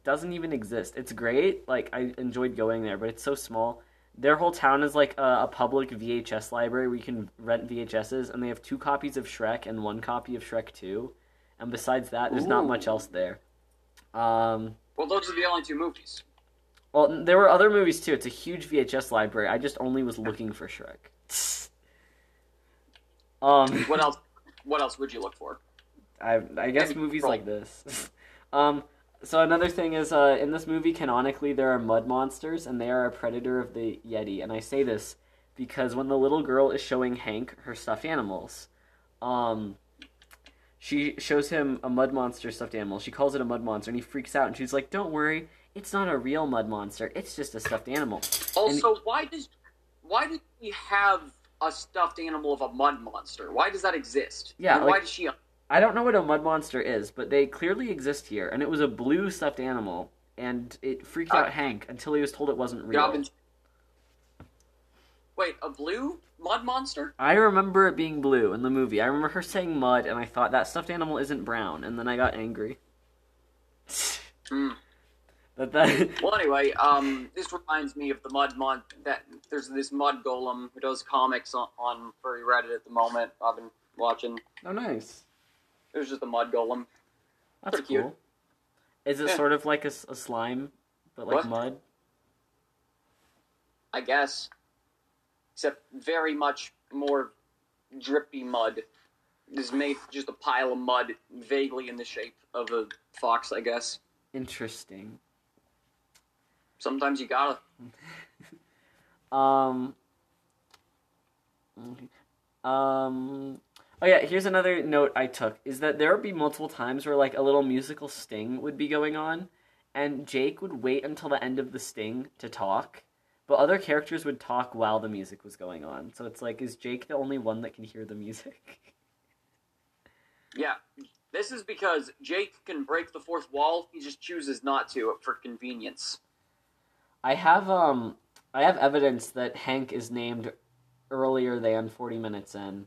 doesn't even exist. It's great. Like I enjoyed going there, but it's so small. Their whole town is like a, a public VHS library where you can rent VHSs, and they have two copies of Shrek and one copy of Shrek Two. And besides that, there's not much else there. Um, Well, those are the only two movies. well, there were other movies too. It's a huge VHS library. I just only was looking for Shrek. um, What else? What else would you look for? I I guess movies like this. um, so another thing is, uh, in this movie, canonically, there are mud monsters, and they are a predator of the Yeti. And I say this because when the little girl is showing Hank her stuffed animals, um, she shows him a mud monster stuffed animal. She calls it a mud monster, and he freaks out, and she's like, "Don't worry, it's not a real mud monster. It's just a stuffed animal." Also, why does why did we have a stuffed animal of a mud monster? Why does that exist? Yeah, And why does she? I don't know what a mud monster is, but they clearly exist here, and it was a blue stuffed animal, and it freaked Uh, out Hank until he was told it wasn't real. Robin. Wait, a blue mud monster? I remember it being blue in the movie. I remember her saying mud, and I thought that stuffed animal isn't brown, and then I got angry. Hmm. But that Well, anyway, um, this reminds me of the mud mon. That there's this mud golem who does comics on, on furry Reddit at the moment. I've been watching. oh nice, There's just a mud golem. that's Pretty cute. cool. Is it Yeah. sort of like a slime, but like What? mud? I guess. Except very much more drippy mud. Is made just a pile of mud, vaguely in the shape of a fox, I guess. Interesting. Sometimes you gotta. Um. Um. Oh yeah, here's another note I took is that there would be multiple times where like a little musical sting would be going on, and Jake would wait until the end of the sting to talk, but other characters would talk while the music was going on. So it's like, is Jake the only one that can hear the music? Yeah. This is because Jake can break the fourth wall. He just chooses not to for convenience. I have um I have evidence that Hank is named earlier than 40 minutes in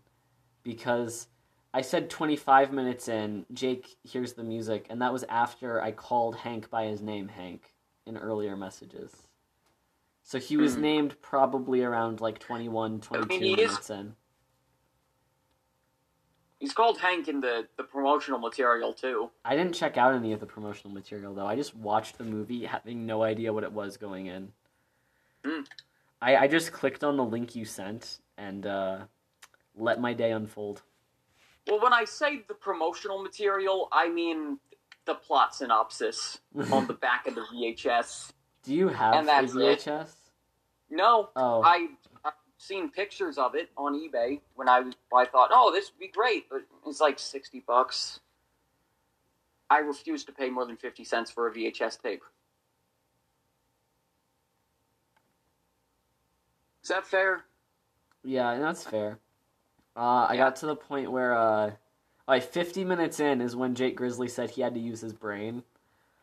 because I said 25 minutes in Jake hears the music and that was after I called Hank by his name Hank in earlier messages. So he was Hmm. named probably around like 21 22 he is- minutes in. He's called Hank in the, the promotional material, too. I didn't check out any of the promotional material though. I just watched the movie having no idea what it was going in. Hmm. I, I just clicked on the link you sent and uh, let my day unfold. Well, when I say the promotional material, I mean the plot synopsis on the back of the VHS. Do you have And a that's it. VHS? No, Oh, I I've seen pictures of it on eBay when I I thought, oh, this would be great, but it's like sixty bucks. I refuse to pay more than fifty cents for a VHS tape. Is that fair? yeah, that's fair. Uh, I got to the point where, uh, like, 50 minutes in is when Jake Grizzly said he had to use his brain.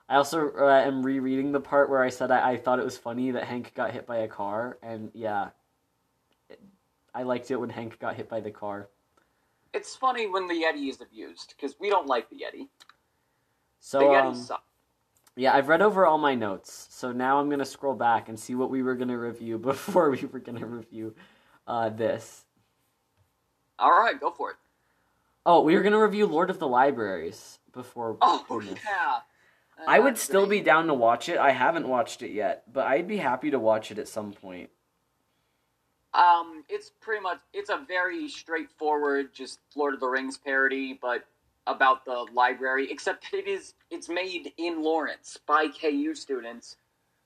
I also uh, am rereading the part where I said I, I thought it was funny that Hank got hit by a car, and yeah, it, I liked it when Hank got hit by the car. It's funny when the Yeti is abused because we don't like the Yeti. So, the Yeti um, sucks. Yeah, I've read over all my notes, so now I'm gonna scroll back and see what we were gonna review before we were gonna review uh, this. All right, go for it. Oh, we were gonna review Lord of the Libraries before. Oh this. yeah. I would Uh, still be down to watch it. I haven't watched it yet, but I'd be happy to watch it at some point. Um, it's pretty much it's a very straightforward, just Lord of the Rings parody, but about the library. Except it is it's made in Lawrence by KU students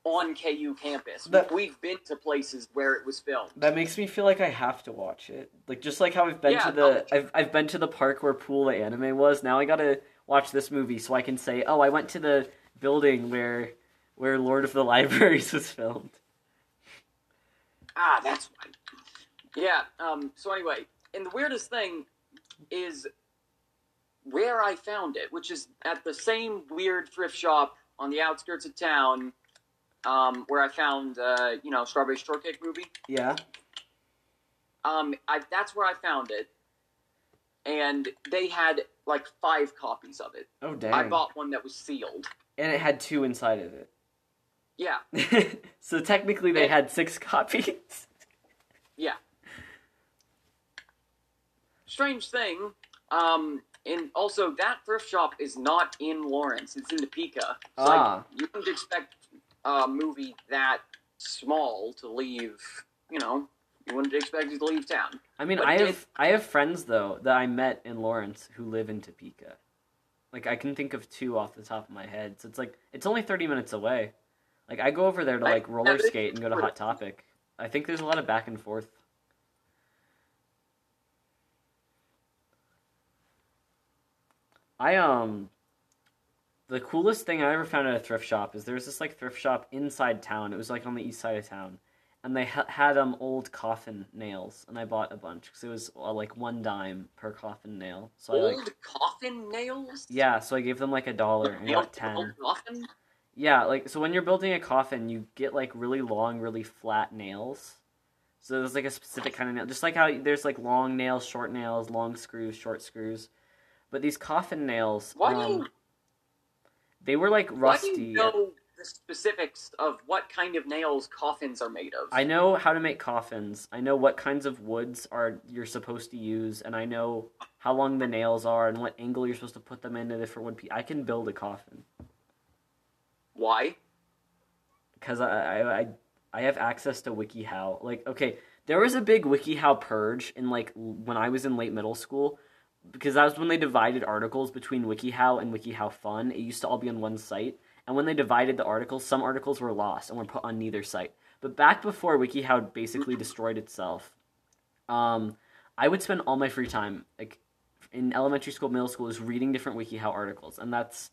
on KU campus. That- We've been to places where it was filmed. That makes me feel like I have to watch it. Like just like how I've been Yeah, to the I've I've been to the park where Pool the anime was. Now I gotta watch this movie so I can say, oh, I went to the building where where Lord of the Libraries was filmed. Ah, that's right. Yeah. Um. So anyway, and the weirdest thing is where I found it, which is at the same weird thrift shop on the outskirts of town, um, where I found uh, you know Strawberry Shortcake movie. Yeah. Um, I, that's where I found it, and they had like five copies of it. Oh dang. I bought one that was sealed. and it had two inside of it. Yeah, so technically they And- had six copies. yeah. Strange thing. Um, and also that thrift shop is not in Lawrence; it's in Topeka. So Ah. like, you wouldn't expect a movie that small to leave. You know, you wouldn't expect it to leave town. I mean, But I did- have I have friends though that I met in Lawrence who live in Topeka. Like I can think of two off the top of my head. So it's like it's only thirty minutes away. Like I go over there to I- like roller skate and go to Hot Topic. I think there's a lot of back and forth. I um the coolest thing I ever found at a thrift shop is there was this like thrift shop inside town. It was like on the east side of town. and they ha- had um old coffin nails, and I bought a bunch because it was uh, like one dime per coffin nail. So I Old like coffin nails. yeah, so I gave them like a dollar and got ten. old coffin. Yeah, like so when you're building a coffin, you get like really long, really flat nails. So there's like a specific kind of nail, just like how there's like long nails, short nails, long screws, short screws. But these coffin nails, Why do um, you they were like Why rusty. do you know the specifics of what kind of nails coffins are made of? I know how to make coffins. I know what kinds of woods are you're supposed to use, and I know how long the nails are and what angle you're supposed to put them in and different wood. Pe- I can build a coffin Why? because I, I I I have access to WikiHow. Like, okay, there was a big WikiHow purge in like when I was in late middle school. Because that was when they divided articles between WikiHow and WikiHow Fun. It used to all be on one site. And when they divided the articles, some articles were lost and were put on neither site. But back before WikiHow basically destroyed itself, um, I would spend all my free time, like in elementary school, middle school, is reading different WikiHow articles, and that's.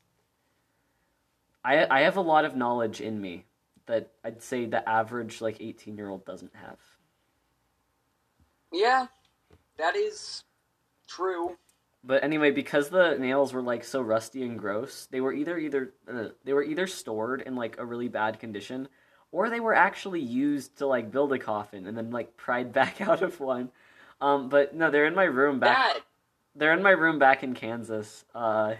I I have a lot of knowledge in me that I'd say the average like eighteen year old doesn't have. Yeah, that is true. But anyway, because the nails were like so rusty and gross, they were either either uh, they were either stored in like a really bad condition, or they were actually used to like build a coffin and then like pried back out of one. Um, but no, they're in my room back. That They're in my room back in Kansas. Uh,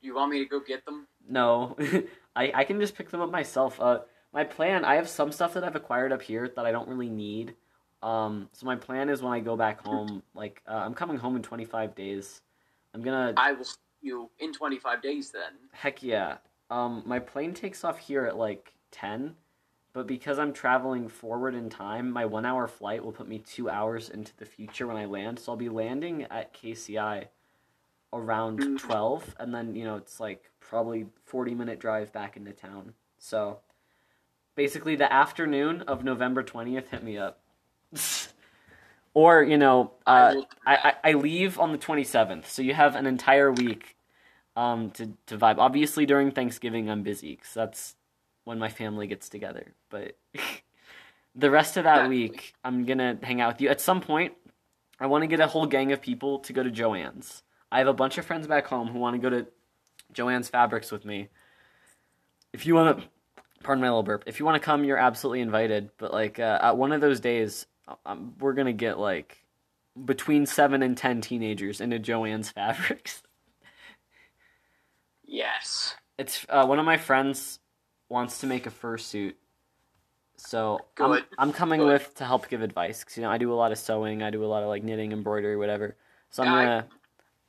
you want me to go get them? no, I I can just pick them up myself. Uh, my plan. I have some stuff that I've acquired up here that I don't really need. Um, so my plan is when I go back home, like uh, I'm coming home in 25 days. I'm gonna I will see you in 25 days then. Heck yeah. Um, my plane takes off here at like 10, but because I'm traveling forward in time, my one hour flight will put me two hours into the future when I land. So I'll be landing at KCI around Mm. 12, and then, you know, it's like probably 40 minute drive back into town. So basically, the afternoon of November 20th, hit me up. Or, you know, I uh, I. I, I leave on the 27th, so you have an entire week um, to, to vibe. Obviously, during Thanksgiving, I'm busy because that's when my family gets together. But the rest of that Exactly. week, I'm going to hang out with you. At some point, I want to get a whole gang of people to go to Jo-Ann's. I have a bunch of friends back home who want to go to Jo-Ann's Fabrics with me. If you want to, pardon my little burp. If you want to come, you're absolutely invited. But like uh, at one of those days, um, we're gonna get like between seven and ten teenagers into Jo-Ann's Fabrics. Yes. It's uh, one of my friends wants to make a fursuit, so I'm, I'm coming Good. with to help give advice. Cause you know, I do a lot of sewing, I do a lot of like knitting, embroidery, whatever. So I'm gonna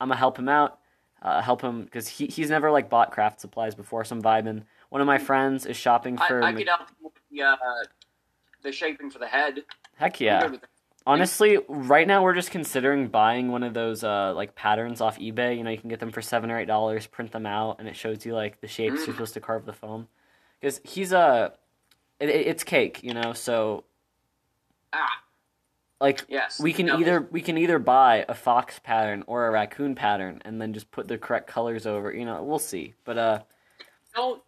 I'm gonna help him out, uh, help him because he he's never like bought craft supplies before. So I'm vibing. One of my friends is shopping I, for. I could help with the, uh, the shaping for the head. Heck yeah! good with that. Honestly, right now we're just considering buying one of those uh, like patterns off eBay. You know, you can get them for seven or eight dollars, print them out, and it shows you like the shapes Mm. you're supposed to carve the foam. Because he's a, it, it- it's cake, you know. So Ah, like yes. we can No, either we can either buy a fox pattern or a raccoon pattern, and then just put the correct colors over. You know, we'll see. But uh, Don't.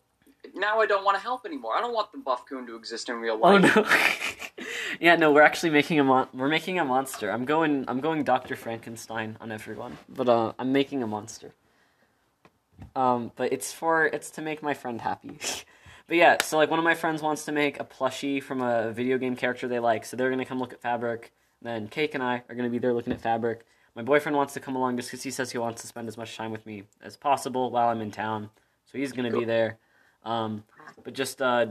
Now I don't want to help anymore. I don't want the buff coon to exist in real life. oh life. no, yeah, no, we're actually making a mon- we're making a monster. I'm going I'm going Doctor Frankenstein on everyone, but uh, I'm making a monster. Um, but it's for it's to make my friend happy. but yeah, so like one of my friends wants to make a plushie from a video game character they like, so they're gonna come look at fabric. Then Cake and I are gonna be there looking at fabric. My boyfriend wants to come along just because he says he wants to spend as much time with me as possible while I'm in town, so he's gonna be there. Um, but just uh,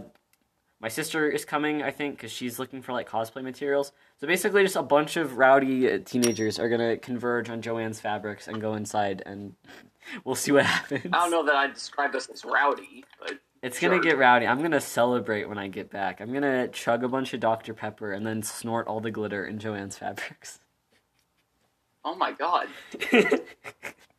my sister is coming, I think, because she's looking for like cosplay materials. So basically, just a bunch of rowdy uh, teenagers are gonna converge on Jo-Ann's fabrics and go inside, and we'll see what happens. I don't know that I'd describe this as rowdy, but It's gonna get rowdy. I'm gonna celebrate when I get back. I'm gonna chug a bunch of Dr Pepper and then snort all the glitter in Jo-Ann's fabrics. oh my god, you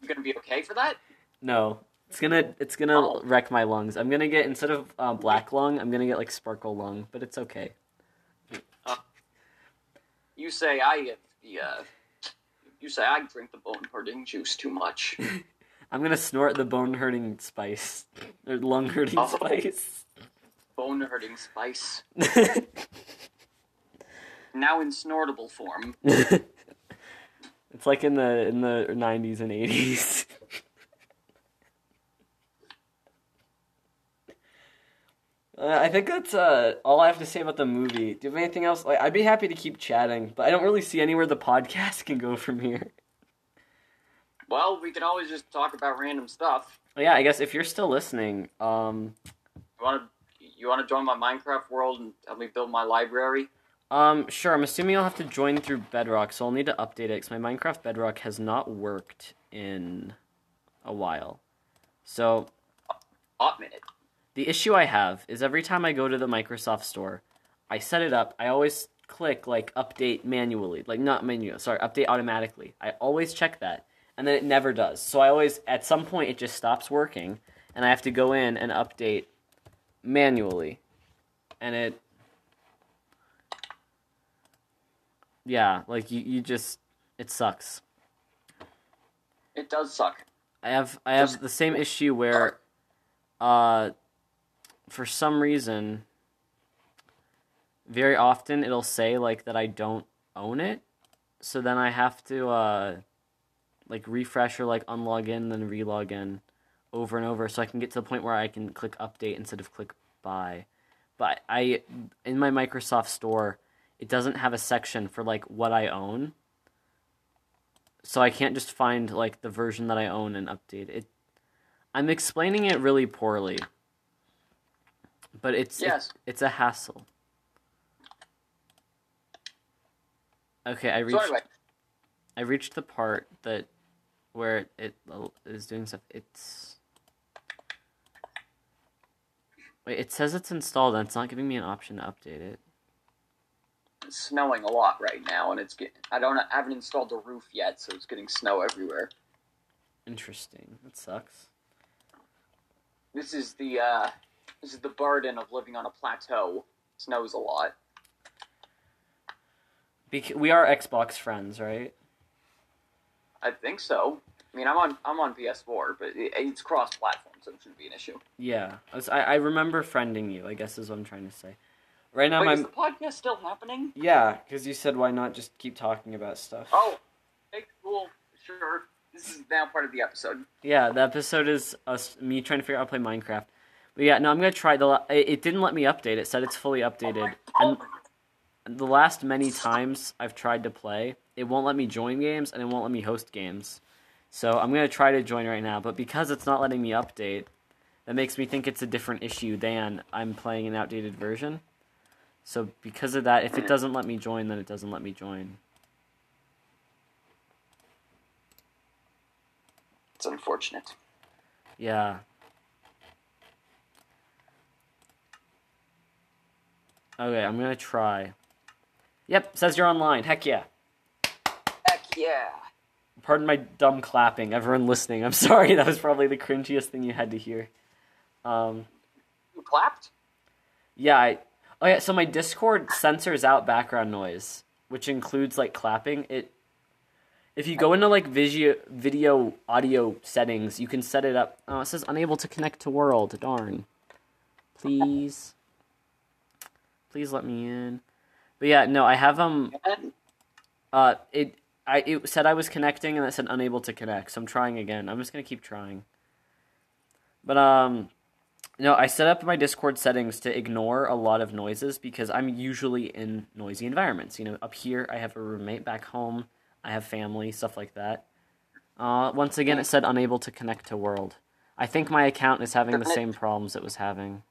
gonna be okay for that? no, it's gonna it's gonna Oh. wreck my lungs. I'm gonna get instead of uh, black lung, I'm gonna get like sparkle lung, but it's okay. You say I have the. Uh, you say I drink the bone hurting juice too much. I'm gonna snort the bone hurting spice or lung hurting Oh. spice. bone hurting spice. now in snortable form. it's like in the in the 90s and 80s. Uh, I think that's uh, all I have to say about the movie. Do you have anything else? Like, I'd be happy to keep chatting, but I don't really see anywhere the podcast can go from here. Well, we can always just talk about random stuff. Yeah, I guess if you're still listening, um, You want to you want to join my Minecraft world and help me build my library? um, sure. I'm assuming I'll have to join through Bedrock, so I'll need to update it because my Minecraft Bedrock has not worked in a while. So Hot minute. The issue I have is every time I go to the Microsoft Store, I set it up. I always click like update manually, like not manual, sorry, update automatically. I always check that, and then it never does. So I always, at some point, it just stops working, and I have to go in and update manually, and it, yeah, like you, you just, it sucks. It does suck. I have I have Just- the same issue where, uh, for some reason, very often it'll say like that I don't own it, so then I have to uh, like refresh or like unlog in, then relog in, over and over, so I can get to the point where I can click update instead of click buy. But I in my Microsoft Store, it doesn't have a section for like what I own so I can't just find like the version that I own and update it. I'm explaining it really poorly, but it's Yes. it's, it's a hassle. Okay, I So reached anyway, I reached the part that where it, is doing stuff. It's wait, it says it's installed and it's not giving me an option to update it. it's snowing a lot right now, and it's get. I don't. I haven't installed the roof yet, so it's getting snow everywhere. Interesting. That sucks. This is the uh, this is the burden of living on a plateau. Snows a lot. Bec- we are Xbox friends, right? I think so. I mean, I'm on I'm on PS4, but it, it's cross-platform, so it shouldn't be an issue. Yeah, I, was, I, I remember friending you. I guess is what I'm trying to say. Right now, Wait, my is the podcast still happening? yeah, because you said why not just keep talking about stuff. Oh, okay, cool, sure. This is now part of the episode. Yeah, the episode is us me trying to figure out how to play Minecraft. But yeah, no, I'm gonna try the. It, it didn't let me update. It said it's fully updated, and the last many times I've tried to play, it won't let me join games and it won't let me host games. So I'm gonna try to join right now, but because it's not letting me update, that makes me think it's a different issue than I'm playing an outdated version. So because of that, if it doesn't let me join, then it doesn't let me join. It's unfortunate. Yeah. Okay, I'm gonna try. Yep, says you're online. Heck yeah. Heck yeah. Pardon my dumb clapping. Everyone listening, I'm sorry. That was probably the cringiest thing you had to hear. Um, You clapped? yeah. I, oh yeah. So my Discord censors out background noise, which includes like clapping. It. If you go into like video, video audio settings, you can set it up. Oh, it says unable to connect to world. Darn. Please. Please let me in. But yeah, no, I have um uh it I it said I was connecting and it said unable to connect. So I'm trying again. I'm just going to keep trying. But um no, I set up my Discord settings to ignore a lot of noises because I'm usually in noisy environments. You know, up here I have a roommate back home, I have family, stuff like that. Uh once again it said unable to connect to world. I think my account is having the same problems it was having.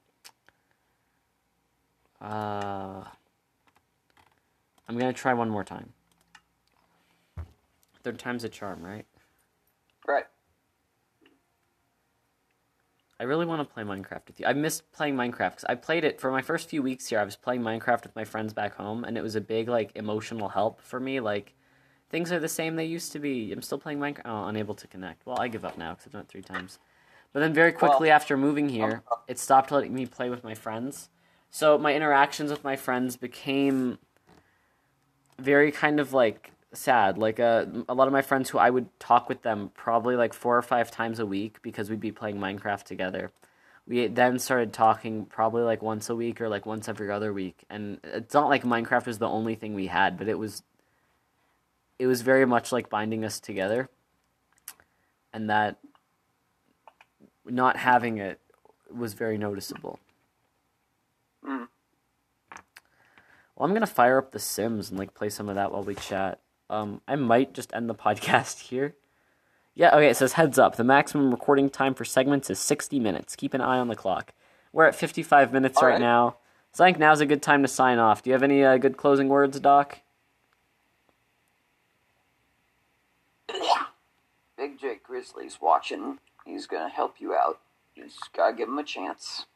Uh I'm going to try one more time. Third time's a charm, right? right. I really want to play Minecraft with you. I missed playing Minecraft because I played it for my first few weeks here. I was playing Minecraft with my friends back home, and it was a big like emotional help for me. Like things are the same they used to be. I'm still playing Minecraft. Oh, unable to connect. Well, I give up now because I've done it three times. But then very quickly after moving here, it stopped letting me play with my friends. So my interactions with my friends became very kind of like sad. Like uh, a lot of my friends who I would talk with them probably like four or five times a week because we'd be playing Minecraft together. we then started talking probably like once a week or like once every other week. And it's not like Minecraft was the only thing we had, but it was it was very much like binding us together. And that not having it was very noticeable. Mm. Well, I'm gonna fire up The Sims and like play some of that while we chat. Um, I might just end the podcast here. Yeah, okay, it says heads up. The maximum recording time for segments is 60 minutes. Keep an eye on the clock. We're at 55 minutes right, right. now. So I think now's a good time to sign off. Do you have any uh, good closing words, Doc? Big Jake Grizzly's watching. He's gonna help you out. You just gotta give him a chance.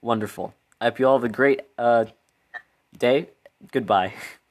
Wonderful. I hope you all have a great uh, day. Goodbye.